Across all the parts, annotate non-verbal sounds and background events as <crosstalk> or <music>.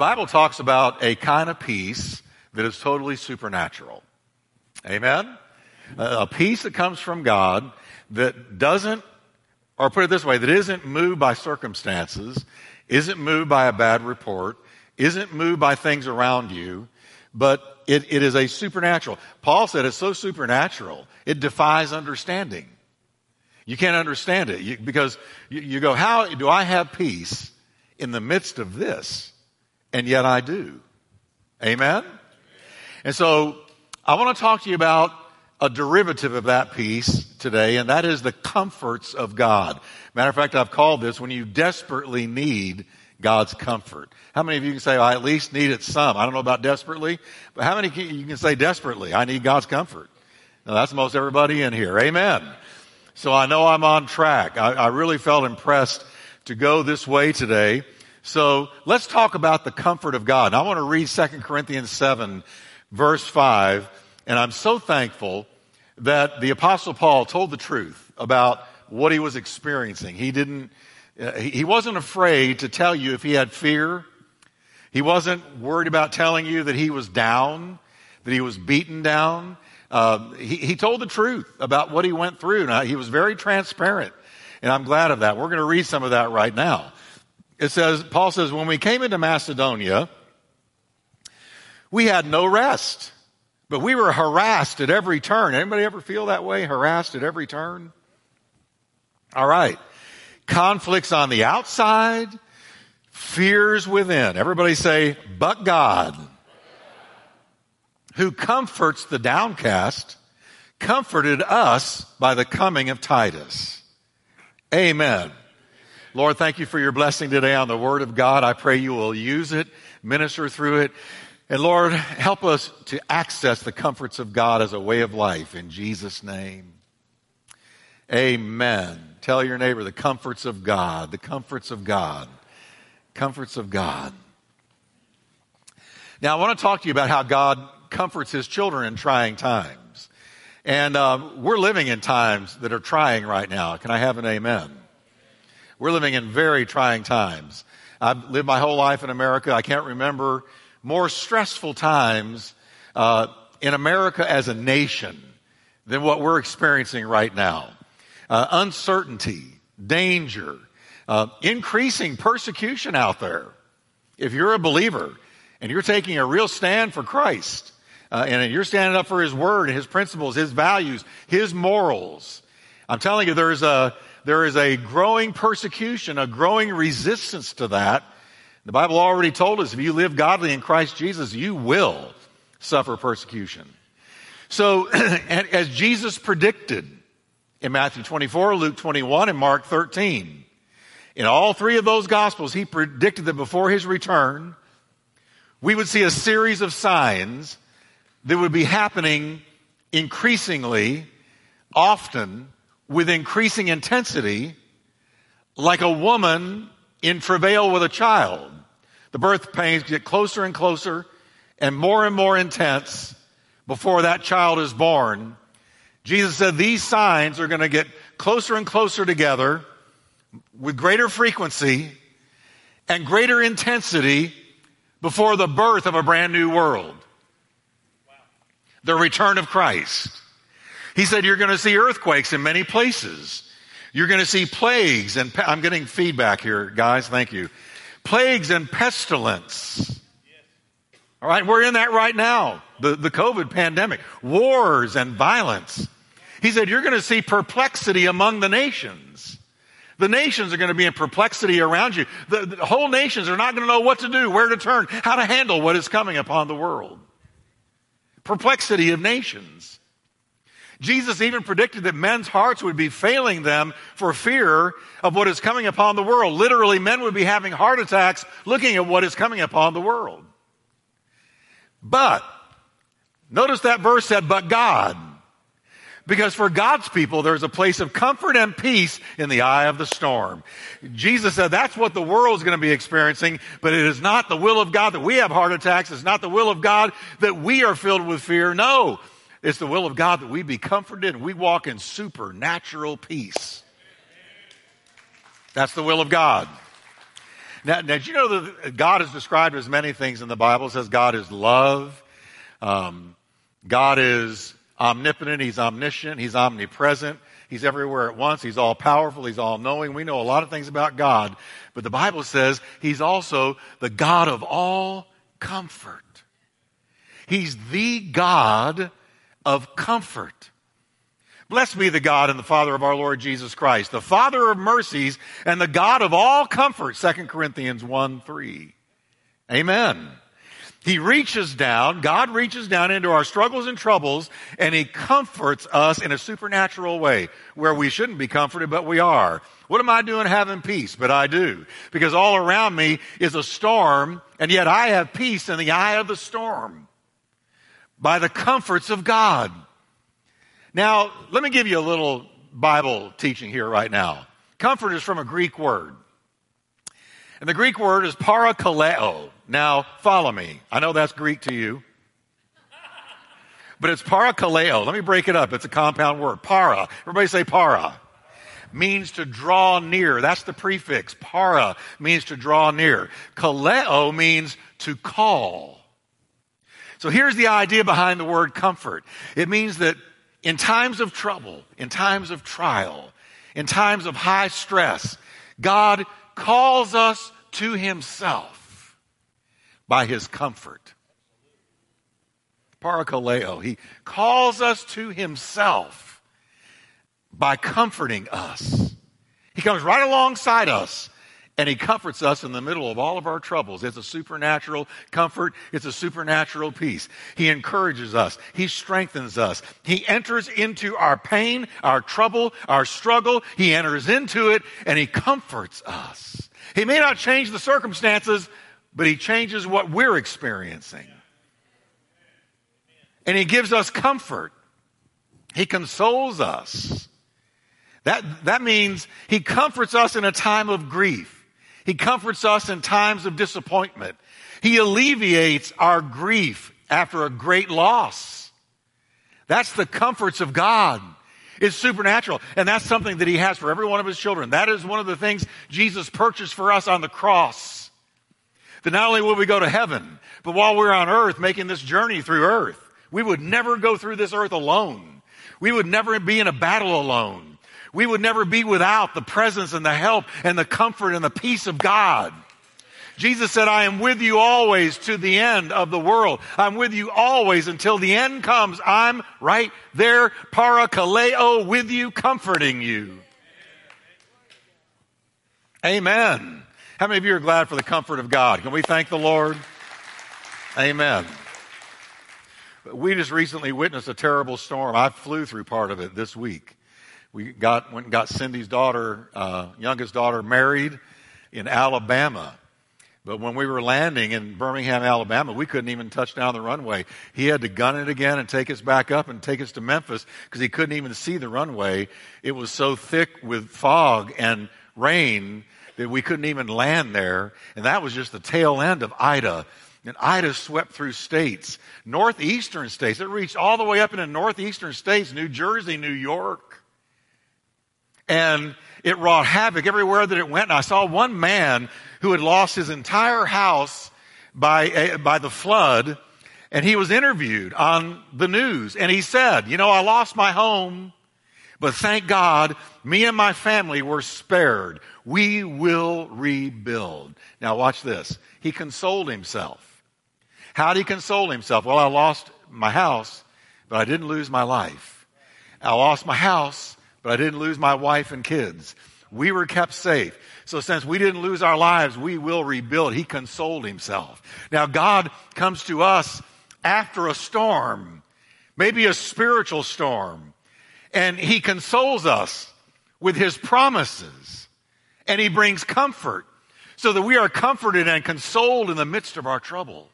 Bible talks about a kind of peace that is totally supernatural. Amen? A peace that comes from God that doesn't, or put it this way, that isn't moved by circumstances, isn't moved by a bad report, isn't moved by things around you, but it, it is a supernatural. Paul said it's so supernatural, it defies understanding. You can't understand it you, because you, you go, how do I have peace in the midst of this? And yet I do. Amen? And so I want to talk to you about a derivative of that peace today, and that is the comforts of God. Matter of fact, I've called this when you desperately need God's comfort. How many of you can say, I at least need it some? I don't know about desperately, but how many can, you can say desperately, I need God's comfort? Now that's most everybody in here. Amen. So I know I'm on track. I, I really felt impressed to go this way today. So let's talk about the comfort of God. I want to read 2 Corinthians 7 verse 5. And I'm so thankful that the apostle Paul told the truth about what he was experiencing. He didn't, uh, he wasn't afraid to tell you if he had fear. He wasn't worried about telling you that he was down, that he was beaten down. Uh, he, he, told the truth about what he went through. Now, he was very transparent, and I'm glad of that. We're going to read some of that right now. It says, Paul says, when we came into Macedonia, we had no rest, but we were harassed at every turn. Anybody ever feel that way? Harassed at every turn? All right. Conflicts on the outside, fears within. Everybody say, but God, who comforts the downcast, comforted us by the coming of Titus. Amen. Lord, thank you for your blessing today on the Word of God. I pray you will use it, minister through it. And Lord, help us to access the comforts of God as a way of life in Jesus' name. Amen. Tell your neighbor the comforts of God, the comforts of God, comforts of God. Now, I want to talk to you about how God comforts his children in trying times. And uh, we're living in times that are trying right now. Can I have an amen? We're living in very trying times. I've lived my whole life in America. I can't remember more stressful times uh, in America as a nation than what we're experiencing right now. Uh, uncertainty, danger, uh, increasing persecution out there. If you're a believer and you're taking a real stand for Christ, uh, and you're standing up for His Word, His principles, His values, His morals. I'm telling you, there's a, there is a growing persecution, a growing resistance to that. The Bible already told us if you live godly in Christ Jesus, you will suffer persecution. So, <clears throat> as Jesus predicted in Matthew 24, Luke 21, and Mark 13, in all three of those gospels, he predicted that before his return, we would see a series of signs that would be happening increasingly, often, with increasing intensity, like a woman in travail with a child. The birth pains get closer and closer and more and more intense before that child is born. Jesus said these signs are going to get closer and closer together with greater frequency and greater intensity before the birth of a brand new world the return of Christ. He said, You're going to see earthquakes in many places. You're going to see plagues and pe- I'm getting feedback here, guys. Thank you. Plagues and pestilence. All right, we're in that right now. The, the COVID pandemic, wars and violence. He said, You're going to see perplexity among the nations. The nations are going to be in perplexity around you. The, the whole nations are not going to know what to do, where to turn, how to handle what is coming upon the world perplexity of nations. Jesus even predicted that men's hearts would be failing them for fear of what is coming upon the world. Literally, men would be having heart attacks looking at what is coming upon the world. But, notice that verse said, but God. Because for God's people, there's a place of comfort and peace in the eye of the storm. Jesus said that's what the world is going to be experiencing, but it is not the will of God that we have heart attacks. It's not the will of God that we are filled with fear. No, it's the will of God that we be comforted and we walk in supernatural peace. That's the will of God. Now, now, did you know that God is described as many things in the Bible? It says God is love. Um, God is omnipotent. He's omniscient. He's omnipresent. He's everywhere at once. He's all powerful. He's all knowing. We know a lot of things about God, but the Bible says He's also the God of all comfort. He's the God of comfort. Blessed be the God and the Father of our Lord Jesus Christ, the Father of mercies and the God of all comfort. 2 Corinthians 1 3. Amen. He reaches down, God reaches down into our struggles and troubles, and He comforts us in a supernatural way where we shouldn't be comforted, but we are. What am I doing having peace? But I do. Because all around me is a storm, and yet I have peace in the eye of the storm by the comforts of God. Now, let me give you a little Bible teaching here right now. Comfort is from a Greek word. And the Greek word is parakaleo. Now, follow me. I know that's Greek to you. But it's parakaleo. Let me break it up. It's a compound word. Para. Everybody say para. Means to draw near. That's the prefix. Para means to draw near. Kaleo means to call. So here's the idea behind the word comfort. It means that in times of trouble, in times of trial, in times of high stress, God calls us to himself by his comfort. Parakaleo. He calls us to himself by comforting us. He comes right alongside us and he comforts us in the middle of all of our troubles. It's a supernatural comfort. It's a supernatural peace. He encourages us. He strengthens us. He enters into our pain, our trouble, our struggle. He enters into it and he comforts us. He may not change the circumstances, but he changes what we're experiencing. And he gives us comfort. He consoles us. That, that means he comforts us in a time of grief. He comforts us in times of disappointment. He alleviates our grief after a great loss. That's the comforts of God. It's supernatural. And that's something that He has for every one of His children. That is one of the things Jesus purchased for us on the cross. That not only will we go to heaven, but while we're on earth making this journey through earth, we would never go through this earth alone. We would never be in a battle alone. We would never be without the presence and the help and the comfort and the peace of God. Jesus said, I am with you always to the end of the world. I'm with you always until the end comes. I'm right there, parakaleo, with you, comforting you. Amen. How many of you are glad for the comfort of God? Can we thank the Lord? Amen. We just recently witnessed a terrible storm. I flew through part of it this week. We got went and got Cindy's daughter, uh, youngest daughter, married in Alabama. But when we were landing in Birmingham, Alabama, we couldn't even touch down the runway. He had to gun it again and take us back up and take us to Memphis because he couldn't even see the runway. It was so thick with fog and rain that we couldn't even land there. And that was just the tail end of Ida. And Ida swept through states, northeastern states. It reached all the way up into northeastern states, New Jersey, New York and it wrought havoc everywhere that it went. And I saw one man who had lost his entire house by, a, by the flood, and he was interviewed on the news. And he said, You know, I lost my home, but thank God, me and my family were spared. We will rebuild. Now, watch this. He consoled himself. How did he console himself? Well, I lost my house, but I didn't lose my life. I lost my house, but I didn't lose my wife and kids. We were kept safe. So since we didn't lose our lives, we will rebuild. He consoled himself. Now God comes to us after a storm, maybe a spiritual storm, and he consoles us with his promises and he brings comfort so that we are comforted and consoled in the midst of our troubles.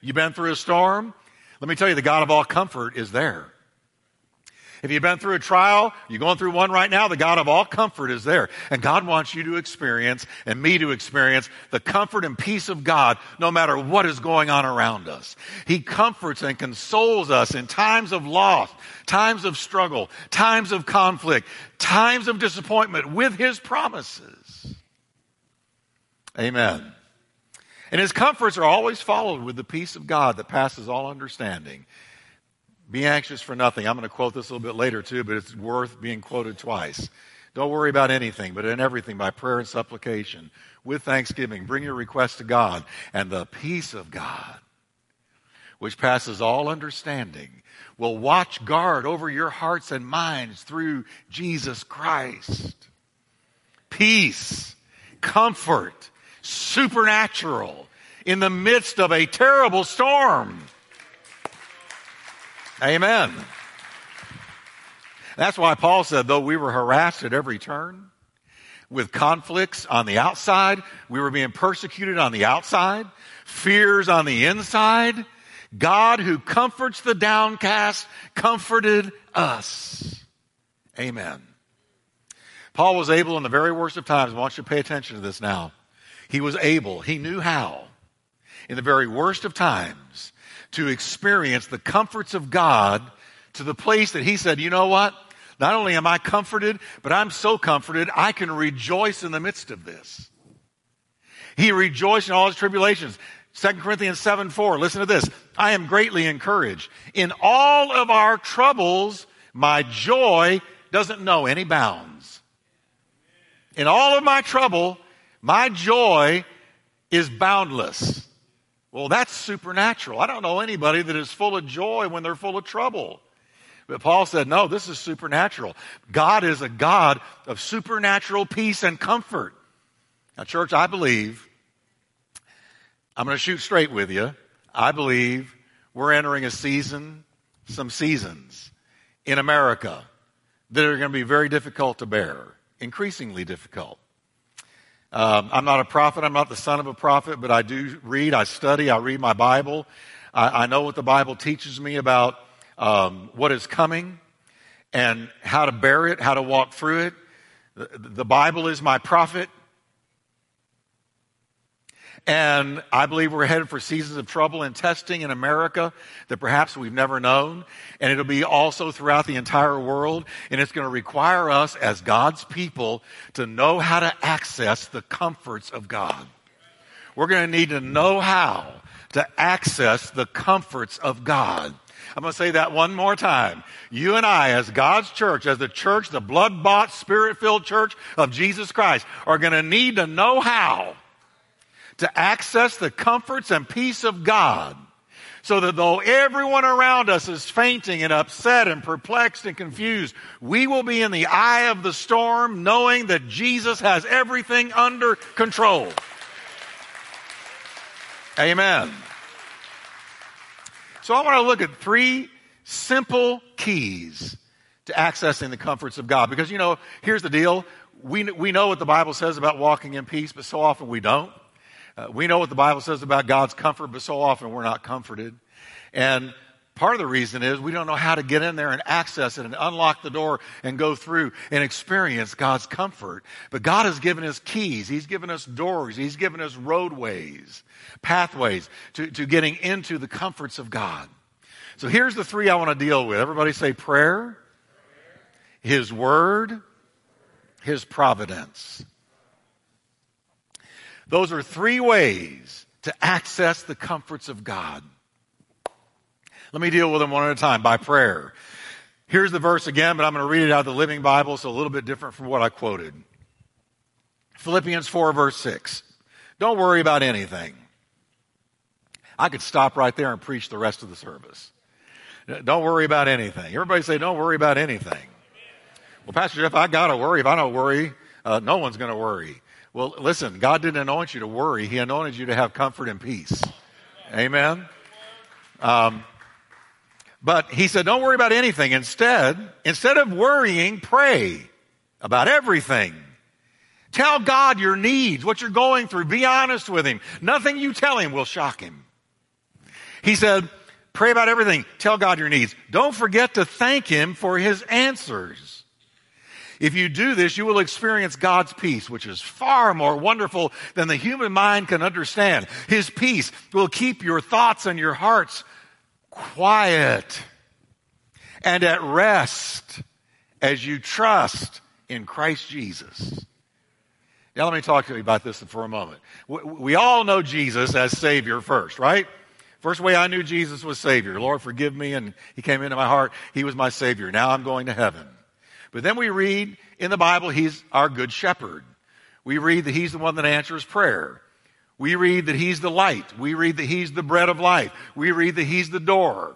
You've been through a storm? Let me tell you, the God of all comfort is there. If you've been through a trial, you're going through one right now, the God of all comfort is there. And God wants you to experience and me to experience the comfort and peace of God no matter what is going on around us. He comforts and consoles us in times of loss, times of struggle, times of conflict, times of disappointment with His promises. Amen. And his comforts are always followed with the peace of God that passes all understanding. Be anxious for nothing. I'm going to quote this a little bit later too, but it's worth being quoted twice. Don't worry about anything, but in everything by prayer and supplication with thanksgiving. Bring your request to God and the peace of God, which passes all understanding, will watch guard over your hearts and minds through Jesus Christ. Peace, comfort, supernatural in the midst of a terrible storm. Amen. That's why Paul said, though we were harassed at every turn with conflicts on the outside, we were being persecuted on the outside, fears on the inside, God who comforts the downcast comforted us. Amen. Paul was able in the very worst of times, I want you to pay attention to this now. He was able, he knew how, in the very worst of times, to experience the comforts of God to the place that he said, you know what? Not only am I comforted, but I'm so comforted, I can rejoice in the midst of this. He rejoiced in all his tribulations. 2 Corinthians 7 4. Listen to this. I am greatly encouraged. In all of our troubles, my joy doesn't know any bounds. In all of my trouble, my joy is boundless. Well, that's supernatural. I don't know anybody that is full of joy when they're full of trouble. But Paul said, no, this is supernatural. God is a God of supernatural peace and comfort. Now, church, I believe, I'm going to shoot straight with you. I believe we're entering a season, some seasons in America that are going to be very difficult to bear, increasingly difficult. Um, I'm not a prophet. I'm not the son of a prophet, but I do read, I study, I read my Bible. I, I know what the Bible teaches me about um, what is coming and how to bear it, how to walk through it. The, the Bible is my prophet. And I believe we're headed for seasons of trouble and testing in America that perhaps we've never known. And it'll be also throughout the entire world. And it's going to require us as God's people to know how to access the comforts of God. We're going to need to know how to access the comforts of God. I'm going to say that one more time. You and I, as God's church, as the church, the blood bought, spirit filled church of Jesus Christ, are going to need to know how to access the comforts and peace of God. So that though everyone around us is fainting and upset and perplexed and confused, we will be in the eye of the storm knowing that Jesus has everything under control. Amen. So I want to look at three simple keys to accessing the comforts of God. Because, you know, here's the deal. We, we know what the Bible says about walking in peace, but so often we don't. Uh, we know what the Bible says about God's comfort, but so often we're not comforted. And part of the reason is we don't know how to get in there and access it and unlock the door and go through and experience God's comfort. But God has given us keys. He's given us doors. He's given us roadways pathways to, to getting into the comforts of God. So here's the three I want to deal with. Everybody say prayer, His Word, His providence. Those are three ways to access the comforts of God. Let me deal with them one at a time by prayer. Here's the verse again, but I'm going to read it out of the Living Bible, so a little bit different from what I quoted. Philippians 4, verse 6. Don't worry about anything. I could stop right there and preach the rest of the service. Don't worry about anything. Everybody say, don't worry about anything. Well, Pastor Jeff, I got to worry. If I don't worry, uh, no one's going to worry. Well, listen, God didn't anoint you to worry. He anointed you to have comfort and peace. Amen. Um, but he said, don't worry about anything. Instead, instead of worrying, pray about everything. Tell God your needs, what you're going through. Be honest with Him. Nothing you tell Him will shock Him. He said, pray about everything. Tell God your needs. Don't forget to thank Him for His answers. If you do this, you will experience God's peace, which is far more wonderful than the human mind can understand. His peace will keep your thoughts and your hearts quiet and at rest as you trust in Christ Jesus. Now, let me talk to you about this for a moment. We, all know Jesus as Savior first, right? First way I knew Jesus was Savior. Lord, forgive me. And He came into my heart. He was my Savior. Now I'm going to heaven. But then we read in the Bible, He's our good shepherd. We read that He's the one that answers prayer. We read that He's the light. We read that He's the bread of life. We read that He's the door.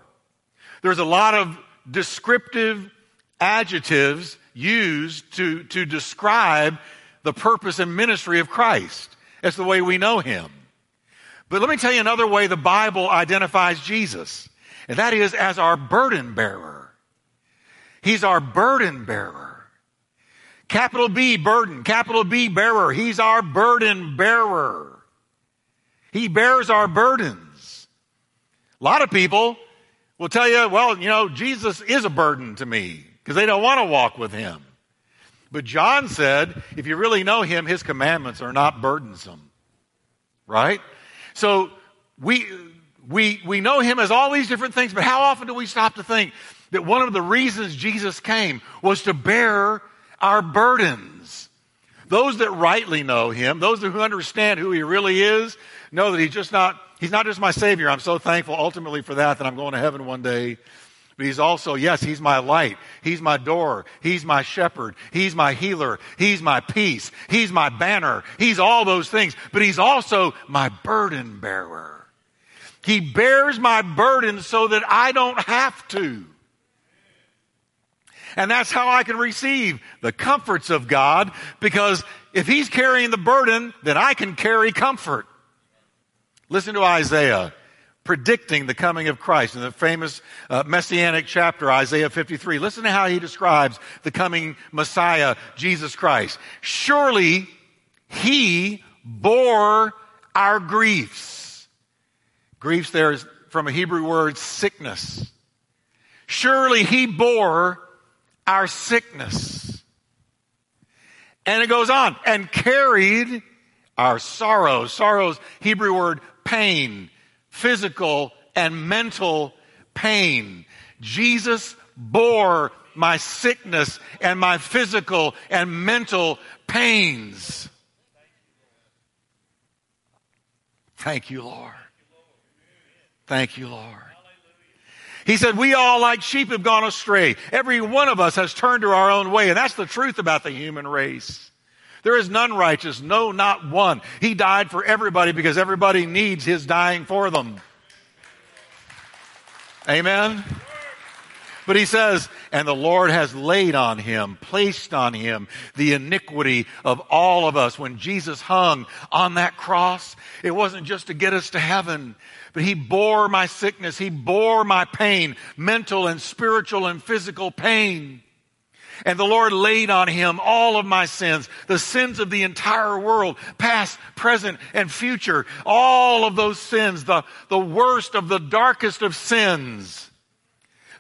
There's a lot of descriptive adjectives used to, to describe the purpose and ministry of Christ. That's the way we know Him. But let me tell you another way the Bible identifies Jesus, and that is as our burden bearer. He's our burden bearer. Capital B, burden. Capital B, bearer. He's our burden bearer. He bears our burdens. A lot of people will tell you, well, you know, Jesus is a burden to me because they don't want to walk with him. But John said, if you really know him, his commandments are not burdensome. Right? So we, we, we know him as all these different things, but how often do we stop to think that one of the reasons Jesus came was to bear our burdens? Those that rightly know him, those who understand who he really is, know that he's just not, he's not just my savior. I'm so thankful ultimately for that, that I'm going to heaven one day. But he's also, yes, he's my light. He's my door. He's my shepherd. He's my healer. He's my peace. He's my banner. He's all those things. But he's also my burden bearer. He bears my burden so that I don't have to. And that's how I can receive the comforts of God because if he's carrying the burden, then I can carry comfort. Listen to Isaiah predicting the coming of Christ in the famous uh, messianic chapter, Isaiah 53. Listen to how he describes the coming Messiah, Jesus Christ. Surely he bore our griefs. Griefs there is from a Hebrew word, sickness. Surely he bore our sickness. And it goes on, and carried our sorrows. Sorrows, Hebrew word, pain physical and mental pain. Jesus bore my sickness and my physical and mental pains. Thank you, Lord. Thank you, Lord. He said, we all like sheep have gone astray. Every one of us has turned to our own way. And that's the truth about the human race. There is none righteous, no, not one. He died for everybody because everybody needs his dying for them. Amen. But he says, and the Lord has laid on him, placed on him the iniquity of all of us. When Jesus hung on that cross, it wasn't just to get us to heaven, but he bore my sickness. He bore my pain, mental and spiritual and physical pain. And the Lord laid on him all of my sins, the sins of the entire world, past, present, and future. All of those sins, the, the worst of the darkest of sins.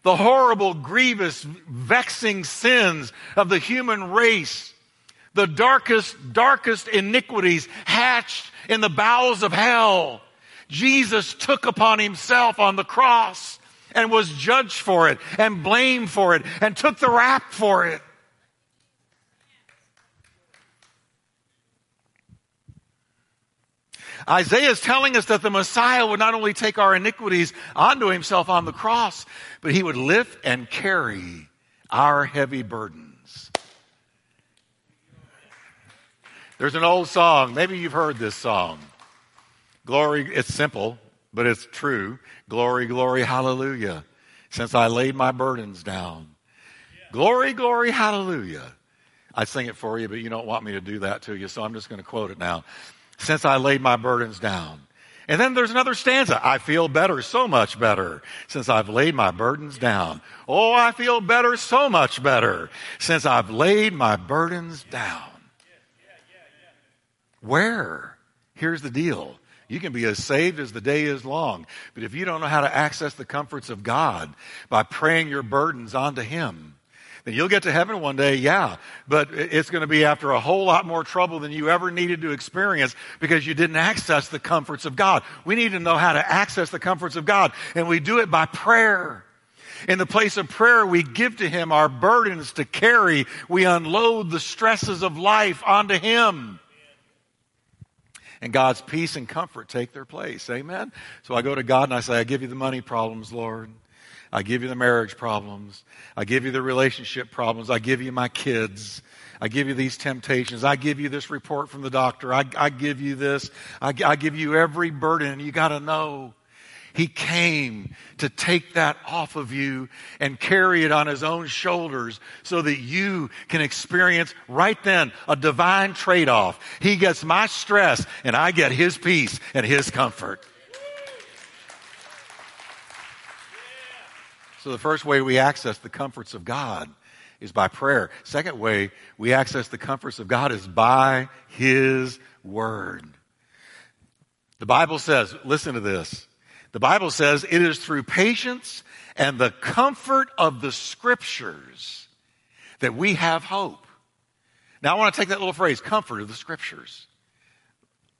The horrible, grievous, vexing sins of the human race. The darkest, darkest iniquities hatched in the bowels of hell. Jesus took upon himself on the cross and was judged for it and blamed for it and took the rap for it. Isaiah is telling us that the Messiah would not only take our iniquities onto himself on the cross, but he would lift and carry our heavy burdens. There's an old song. Maybe you've heard this song. Glory, it's simple, but it's true. Glory, glory, hallelujah. Since I laid my burdens down. Glory, glory, hallelujah. I sing it for you, but you don't want me to do that to you, so I'm just going to quote it now. Since I laid my burdens down. And then there's another stanza. I feel better, so much better, since I've laid my burdens down. Oh, I feel better, so much better, since I've laid my burdens down. Where? Here's the deal. You can be as saved as the day is long. But if you don't know how to access the comforts of God by praying your burdens onto Him, then you'll get to heaven one day, yeah, but it's going to be after a whole lot more trouble than you ever needed to experience because you didn't access the comforts of God. We need to know how to access the comforts of God, and we do it by prayer. In the place of prayer, we give to Him our burdens to carry. We unload the stresses of life onto Him. and God's peace and comfort take their place. Amen? So I go to God and I say, I give you the money problems, Lord. I give you the marriage problems. I give you the relationship problems. I give you my kids. I give you these temptations. I give you this report from the doctor. I, I give you this. I, I give you every burden. You got to know he came to take that off of you and carry it on his own shoulders so that you can experience right then a divine trade off. He gets my stress and I get his peace and his comfort. So the first way we access the comforts of God is by prayer. Second way we access the comforts of God is by his word. The Bible says, listen to this. The Bible says it is through patience and the comfort of the scriptures that we have hope. Now I want to take that little phrase, comfort of the scriptures.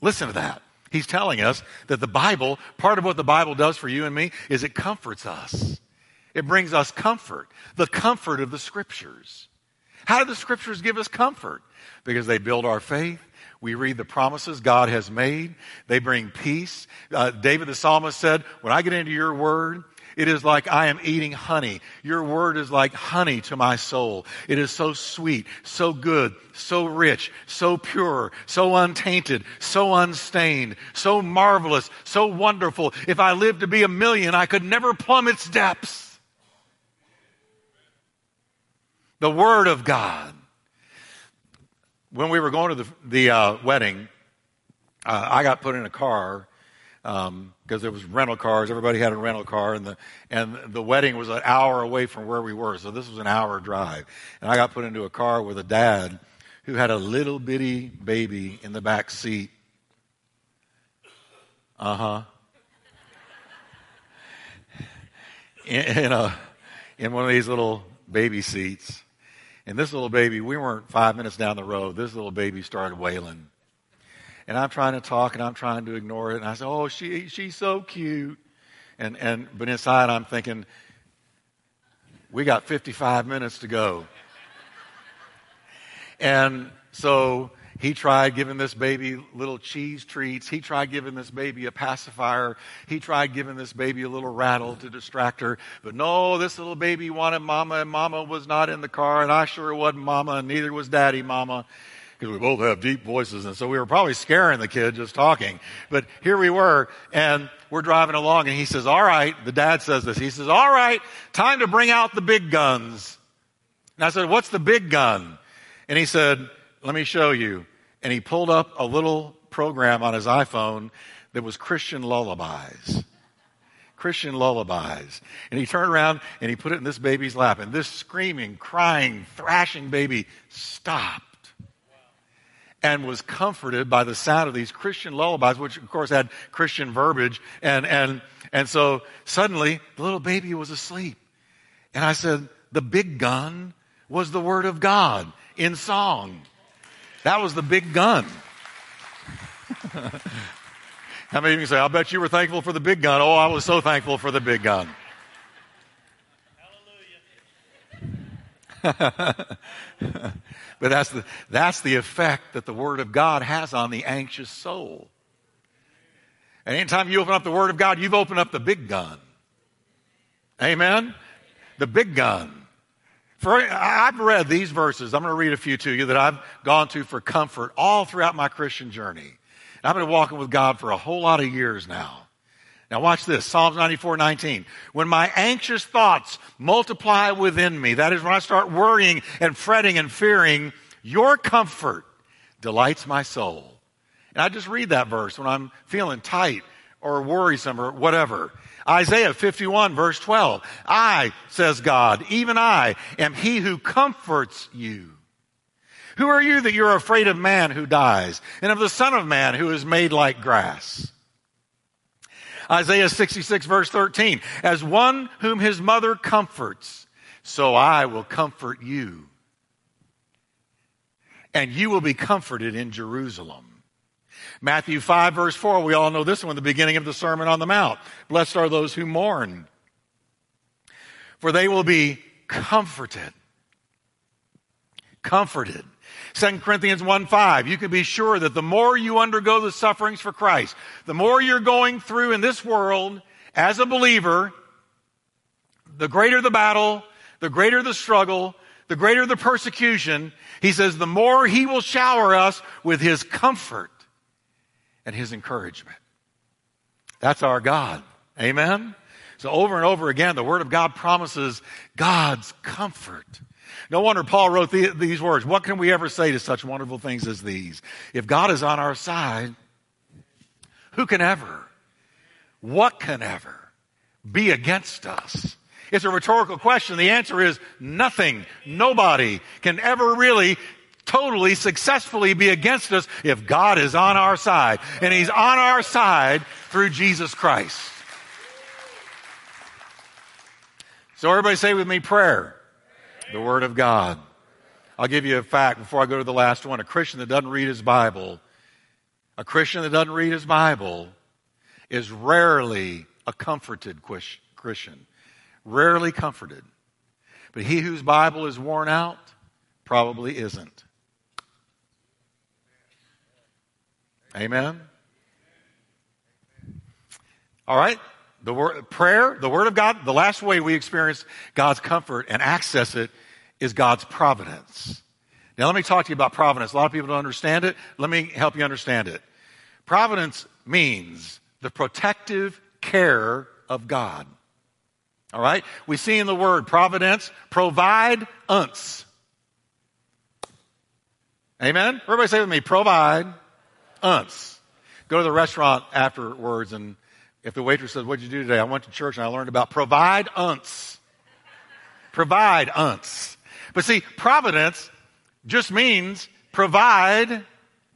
Listen to that. He's telling us that the Bible, part of what the Bible does for you and me is it comforts us. It brings us comfort, the comfort of the scriptures. How do the scriptures give us comfort? Because they build our faith, we read the promises God has made. They bring peace. Uh, David the psalmist said, when I get into your word, it is like I am eating honey. Your word is like honey to my soul. It is so sweet, so good, so rich, so pure, so untainted, so unstained, so marvelous, so wonderful. If I lived to be a million, I could never plumb its depths. The word of God when we were going to the, the uh, wedding, uh, I got put in a car because um, there was rental cars. Everybody had a rental car, and the and the wedding was an hour away from where we were. So this was an hour drive, and I got put into a car with a dad who had a little bitty baby in the back seat. Uh huh. In, in a in one of these little baby seats. And this little baby, we weren't five minutes down the road. This little baby started wailing. And I'm trying to talk and I'm trying to ignore it. And I said, Oh, she, she's so cute. And, and, but inside I'm thinking, we got 55 minutes to go. And so he tried giving this baby little cheese treats. He tried giving this baby a pacifier. He tried giving this baby a little rattle to distract her. But no, this little baby wanted mama, and mama was not in the car, and I sure wasn't mama, and neither was daddy mama. Because we both have deep voices, and so we were probably scaring the kid just talking. But here we were, and we're driving along, and he says, All right, the dad says this. He says, All right, time to bring out the big guns. And I said, What's the big gun? And he said, Let me show you and he pulled up a little program on his iPhone that was Christian lullabies. Christian lullabies. And he turned around and he put it in this baby's lap. And this screaming, crying, thrashing baby stopped and was comforted by the sound of these Christian lullabies, which of course had Christian verbiage. And, and, and so suddenly the little baby was asleep. And I said, the big gun was the word of God in song. That was the big gun. <laughs> How many of you can say, I'll bet you were thankful for the big gun? Oh, I was so thankful for the big gun. Hallelujah. <laughs> But that's the, that's the effect that the Word of God has on the anxious soul. And anytime you open up the Word of God, you've opened up the big gun. Amen? The big gun. For, I've read these verses. I'm going to read a few to you that I've gone to for comfort all throughout my Christian journey. I've been walking with God for a whole lot of years now. Now watch this. Psalms 94, 19. When my anxious thoughts multiply within me, that is when I start worrying and fretting and fearing, your comfort delights my soul. And I just read that verse when I'm feeling tight or worrisome or whatever. Isaiah 51 verse 12. I, says God, even I am he who comforts you. Who are you that you're afraid of man who dies and of the son of man who is made like grass? Isaiah 66 verse 13. As one whom his mother comforts, so I will comfort you. And you will be comforted in Jerusalem. Matthew 5 verse 4, we all know this one, the beginning of the Sermon on the Mount. Blessed are those who mourn, for they will be comforted. Comforted. 2 Corinthians 1 5, you can be sure that the more you undergo the sufferings for Christ, the more you're going through in this world as a believer, the greater the battle, the greater the struggle, the greater the persecution. He says, the more he will shower us with his comfort and his encouragement. That's our God. Amen? So over and over again, the Word of God promises God's comfort. No wonder Paul wrote the, these words. What can we ever say to such wonderful things as these? If God is on our side, who can ever, what can ever be against us? It's a rhetorical question. The answer is nothing. Nobody can ever really totally successfully be against us if God is on our side. And He's on our side through Jesus Christ. So everybody say with me prayer. The Word of God. I'll give you a fact before I go to the last one. A Christian that doesn't read his Bible, a Christian that doesn't read his Bible is rarely a comforted Christian. Rarely comforted. But he whose Bible is worn out probably isn't. Amen? All right? The word, prayer, the Word of God, the last way we experience God's comfort and access it is God's providence. Now, let me talk to you about providence. A lot of people don't understand it. Let me help you understand it. Providence means the protective care of God. All right? We see in the word providence, provide unce. Amen? Everybody say with me, provide unce. Go to the restaurant afterwards and if the waitress says, What'd you do today? I went to church and I learned about provide unce. Provide unce. But see, providence just means provide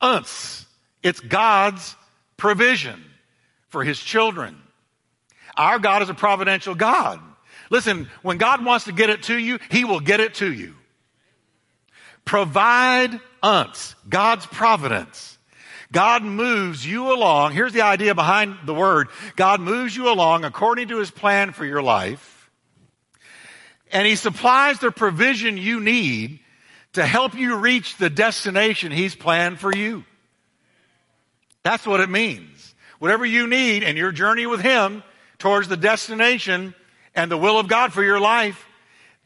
unce. It's God's provision for his children. Our God is a providential God. Listen, when God wants to get it to you, he will get it to you. Provide unce. God's providence. God moves you along. Here's the idea behind the word God moves you along according to his plan for your life. And he supplies the provision you need to help you reach the destination he's planned for you. That's what it means. Whatever you need in your journey with him towards the destination and the will of God for your life,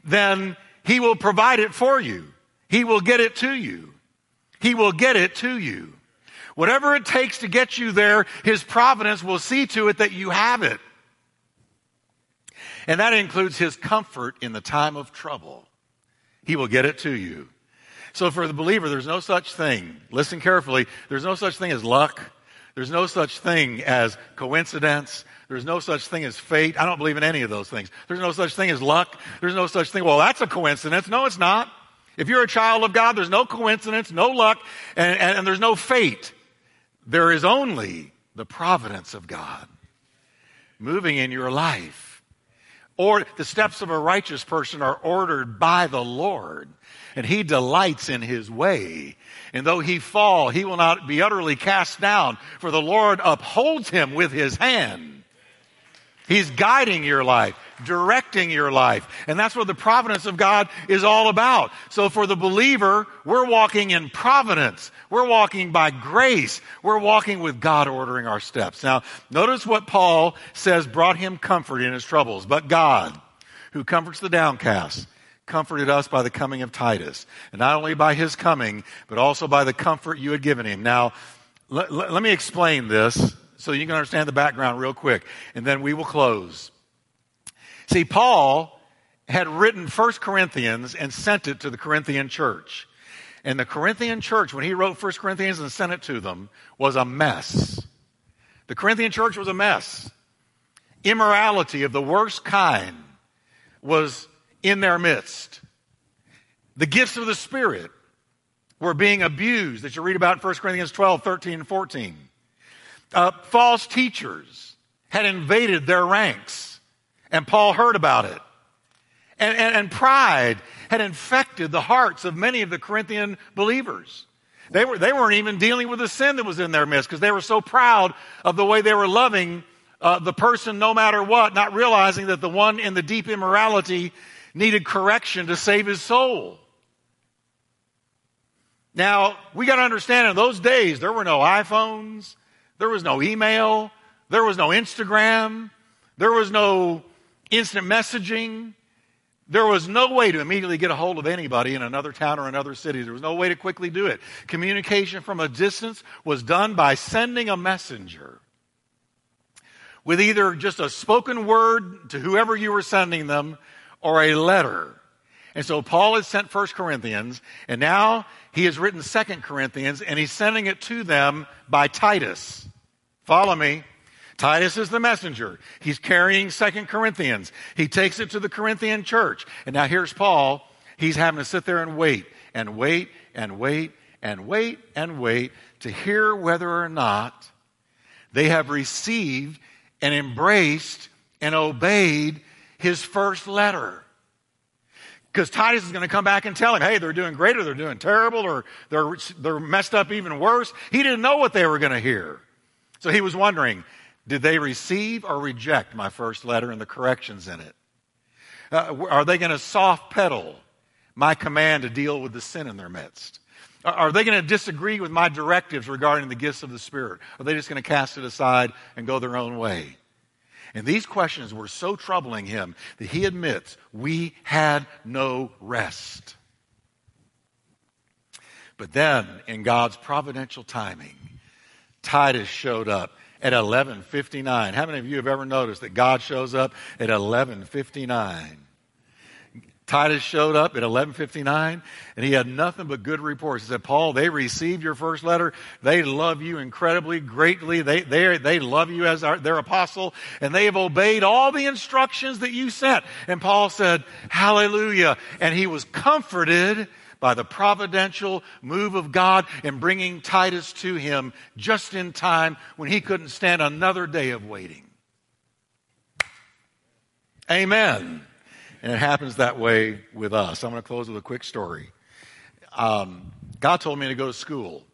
then he will provide it for you. He will get it to you. He will get it to you. Whatever it takes to get you there, His providence will see to it that you have it. And that includes His comfort in the time of trouble. He will get it to you. So for the believer, there's no such thing. Listen carefully. There's no such thing as luck. There's no such thing as coincidence. There's no such thing as fate. I don't believe in any of those things. There's no such thing as luck. There's no such thing. Well, that's a coincidence. No, it's not. If you're a child of God, there's no coincidence, no luck, and, and, and there's no fate. There is only the providence of God moving in your life. Or the steps of a righteous person are ordered by the Lord, and he delights in his way. And though he fall, he will not be utterly cast down, for the Lord upholds him with his hand. He's guiding your life, directing your life. And that's what the providence of God is all about. So for the believer, we're walking in providence. We're walking by grace. We're walking with God ordering our steps. Now, notice what Paul says brought him comfort in his troubles. But God, who comforts the downcast, comforted us by the coming of Titus. And not only by his coming, but also by the comfort you had given him. Now, let, let, me explain this so you can understand the background real quick, and then we will close. See, Paul had written 1 Corinthians and sent it to the Corinthian church. And the Corinthian church, when he wrote 1 Corinthians and sent it to them, was a mess. The Corinthian church was a mess. Immorality of the worst kind was in their midst. The gifts of the Spirit were being abused that you read about in 1 Corinthians 12, 13, and 14 uh, false teachers had invaded their ranks, and Paul heard about it. And, and, and pride had infected the hearts of many of the Corinthian believers. They, were, they weren't even dealing with the sin that was in their midst because they were so proud of the way they were loving uh, the person no matter what, not realizing that the one in the deep immorality needed correction to save his soul. Now, we got to understand in those days, there were no iPhones, there was no email, there was no Instagram, there was no instant messaging. There was no way to immediately get a hold of anybody in another town or another city. There was no way to quickly do it. Communication from a distance was done by sending a messenger with either just a spoken word to whoever you were sending them or a letter. And so Paul has sent 1 Corinthians, and now he has written 2 Corinthians, and he's sending it to them by Titus. Follow me. Titus is the messenger. He's carrying Second Corinthians. He takes it to the Corinthian church. And now here's Paul. He's having to sit there and wait and wait and wait and wait and wait to hear whether or not they have received and embraced and obeyed his first letter. Because Titus is going to come back and tell him, hey, they're doing great or they're doing terrible or they're, they're messed up even worse. He didn't know what they were going to hear. So he was wondering, did they receive or reject my first letter and the corrections in it? Uh, are they going to soft pedal my command to deal with the sin in their midst? Are they going to disagree with my directives regarding the gifts of the Spirit? Are they just going to cast it aside and go their own way? And these questions were so troubling him that he admits we had no rest. But then, in God's providential timing, Titus showed up at 11:59. How many of you have ever noticed that God shows up at 11:59? Titus showed up at 11:59 and he had nothing but good reports. He said, "Paul, they received your first letter. They love you incredibly, greatly. They they they love you as our, their apostle and they have obeyed all the instructions that you sent." And Paul said, "Hallelujah." And he was comforted by the providential move of God in bringing Titus to him just in time when he couldn't stand another day of waiting. Amen. And it happens that way with us. I'm going to close with a quick story. Um, God told me to go to school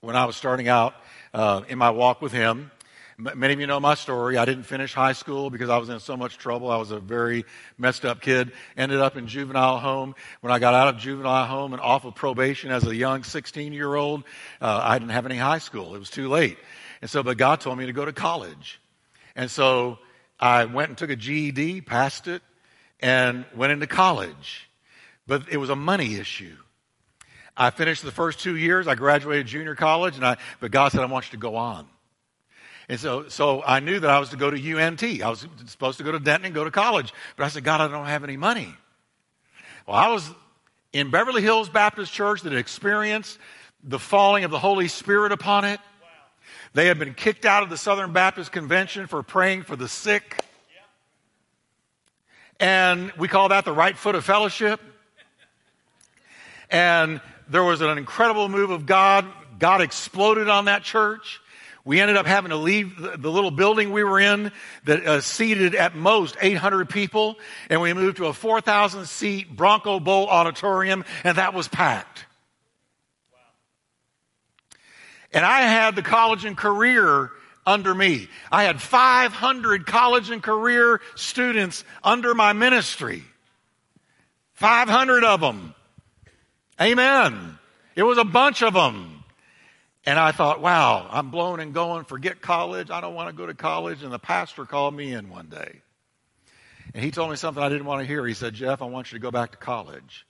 when I was starting out uh, in my walk with Him. Many of you know my story. I didn't finish high school because I was in so much trouble. I was a very messed up kid. Ended up in juvenile home. When I got out of juvenile home and off of probation as a young 16 year old, uh, I didn't have any high school. It was too late. And so, but God told me to go to college. And so I went and took a GED, passed it, and went into college. But it was a money issue. I finished the first two years. I graduated junior college, and I, but God said, I want you to go on. And so, so I knew that I was to go to UNT. I was supposed to go to Denton and go to college. But I said, God, I don't have any money. Well, I was in Beverly Hills Baptist Church that experienced the falling of the Holy Spirit upon it. They had been kicked out of the Southern Baptist Convention for praying for the sick. And we call that the right foot of fellowship. And there was an incredible move of God. God exploded on that church. We ended up having to leave the, little building we were in that uh, seated at most 800 people, and we moved to a 4,000 seat Bronco Bowl auditorium, and that was packed. And I had the college and career under me. I had 500 college and career students under my ministry. 500 of them. Amen. It was a bunch of them. And I thought, wow, I'm blown and going, forget college. I don't want to go to college. And the pastor called me in one day. And he told me something I didn't want to hear. He said, Jeff, I want you to go back to college.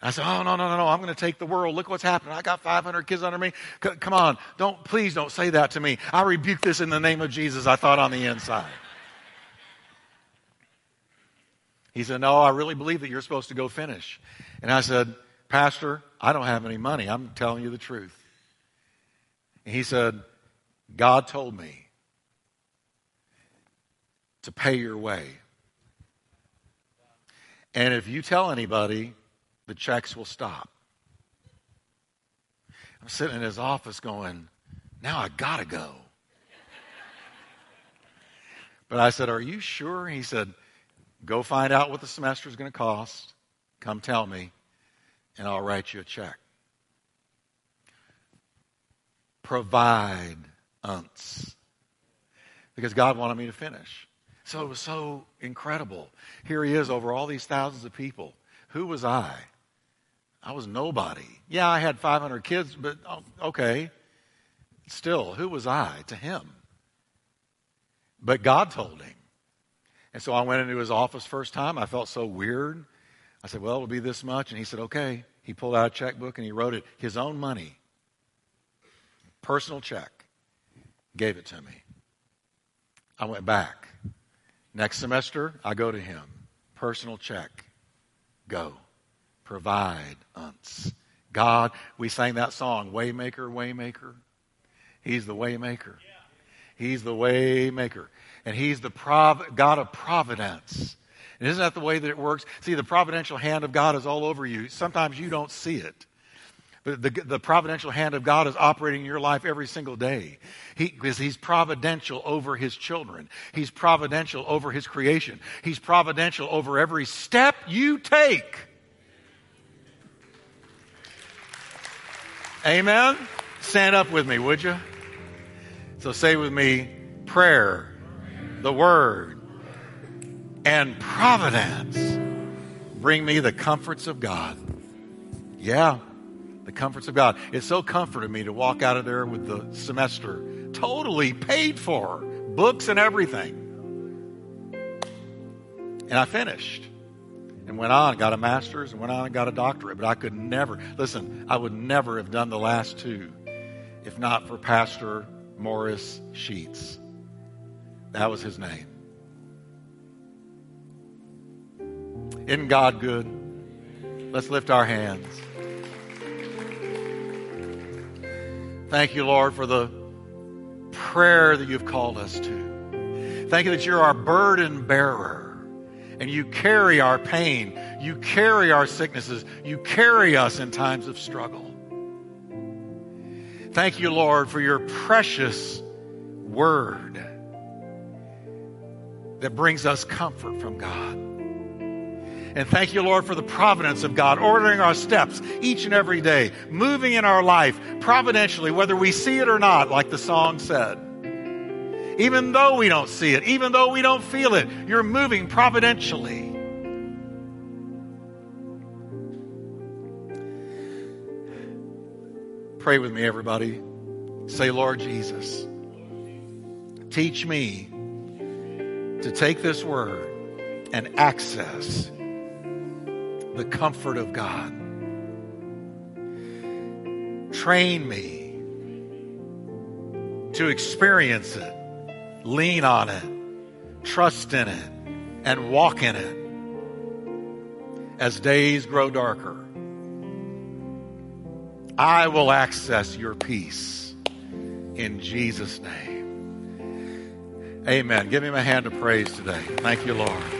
I said, oh, no, no, no, no. I'm going to take the world. Look what's happening. I got 500 kids under me. C- come on. Don't, please don't say that to me. I rebuke this in the name of Jesus. I thought on the inside. He said, no, I really believe that you're supposed to go finish. And I said, Pastor, I don't have any money. I'm telling you the truth. He said, God told me to pay your way. And if you tell anybody, the checks will stop. I'm sitting in his office going, now I gotta go. but I said, Are you sure? He said, Go find out what the semester is to cost. Come tell me, and I'll write you a check provide unts. Because God wanted me to finish. So it was so incredible. Here he is over all these thousands of people. Who was I? I was nobody. Yeah, I had 500 kids, but oh, okay. Still, who was I to him? But God told him. And so I went into his office first time. I felt so weird. I said, Well, it'll be this much. And he said, Okay. He pulled out a checkbook and he wrote it his own money, personal check, gave it to me. I went back. Next semester, I go to him, personal check, go, provide uns. God, we sang that song, Waymaker, Waymaker. He's the Waymaker. He's the Waymaker. And He's the prov- God of providence. And isn't that the way that it works? See, the providential hand of God is all over you. Sometimes you don't see it. But the, the providential hand of God is operating in your life every single day. He, because He's providential over His children. He's providential over His creation. He's providential over every step you take. Amen? Stand up with me, would you? So say with me prayer, the Word, and providence bring me the comforts of God. Yeah, the comforts of God. It so comforted me to walk out of there with the semester totally paid for, books and everything. And I finished and went on, got a master's, and went on and got a doctorate. But I could never, listen, I would never have done the last two if not for Pastor Morris Sheets. That was his name. Isn't God good? Let's lift our hands. Thank you, Lord, for the prayer that you've called us to. Thank you that you're our burden bearer and you carry our pain. You carry our sicknesses. You carry us in times of struggle. Thank you, Lord, for your precious word that brings us comfort from God. And thank you, Lord, for the providence of God, ordering our steps each and every day, moving in our life providentially, whether we see it or not, like the song said. Even though we don't see it, even though we don't feel it, you're moving providentially. Pray with me, everybody. Say, Lord Jesus, teach me to take this word and access the comfort of God. Train me to experience it, lean on it, trust in it, and walk in it as days grow darker. I will access your peace in Jesus' name. Amen. Give him a hand of praise today. Thank you, Lord.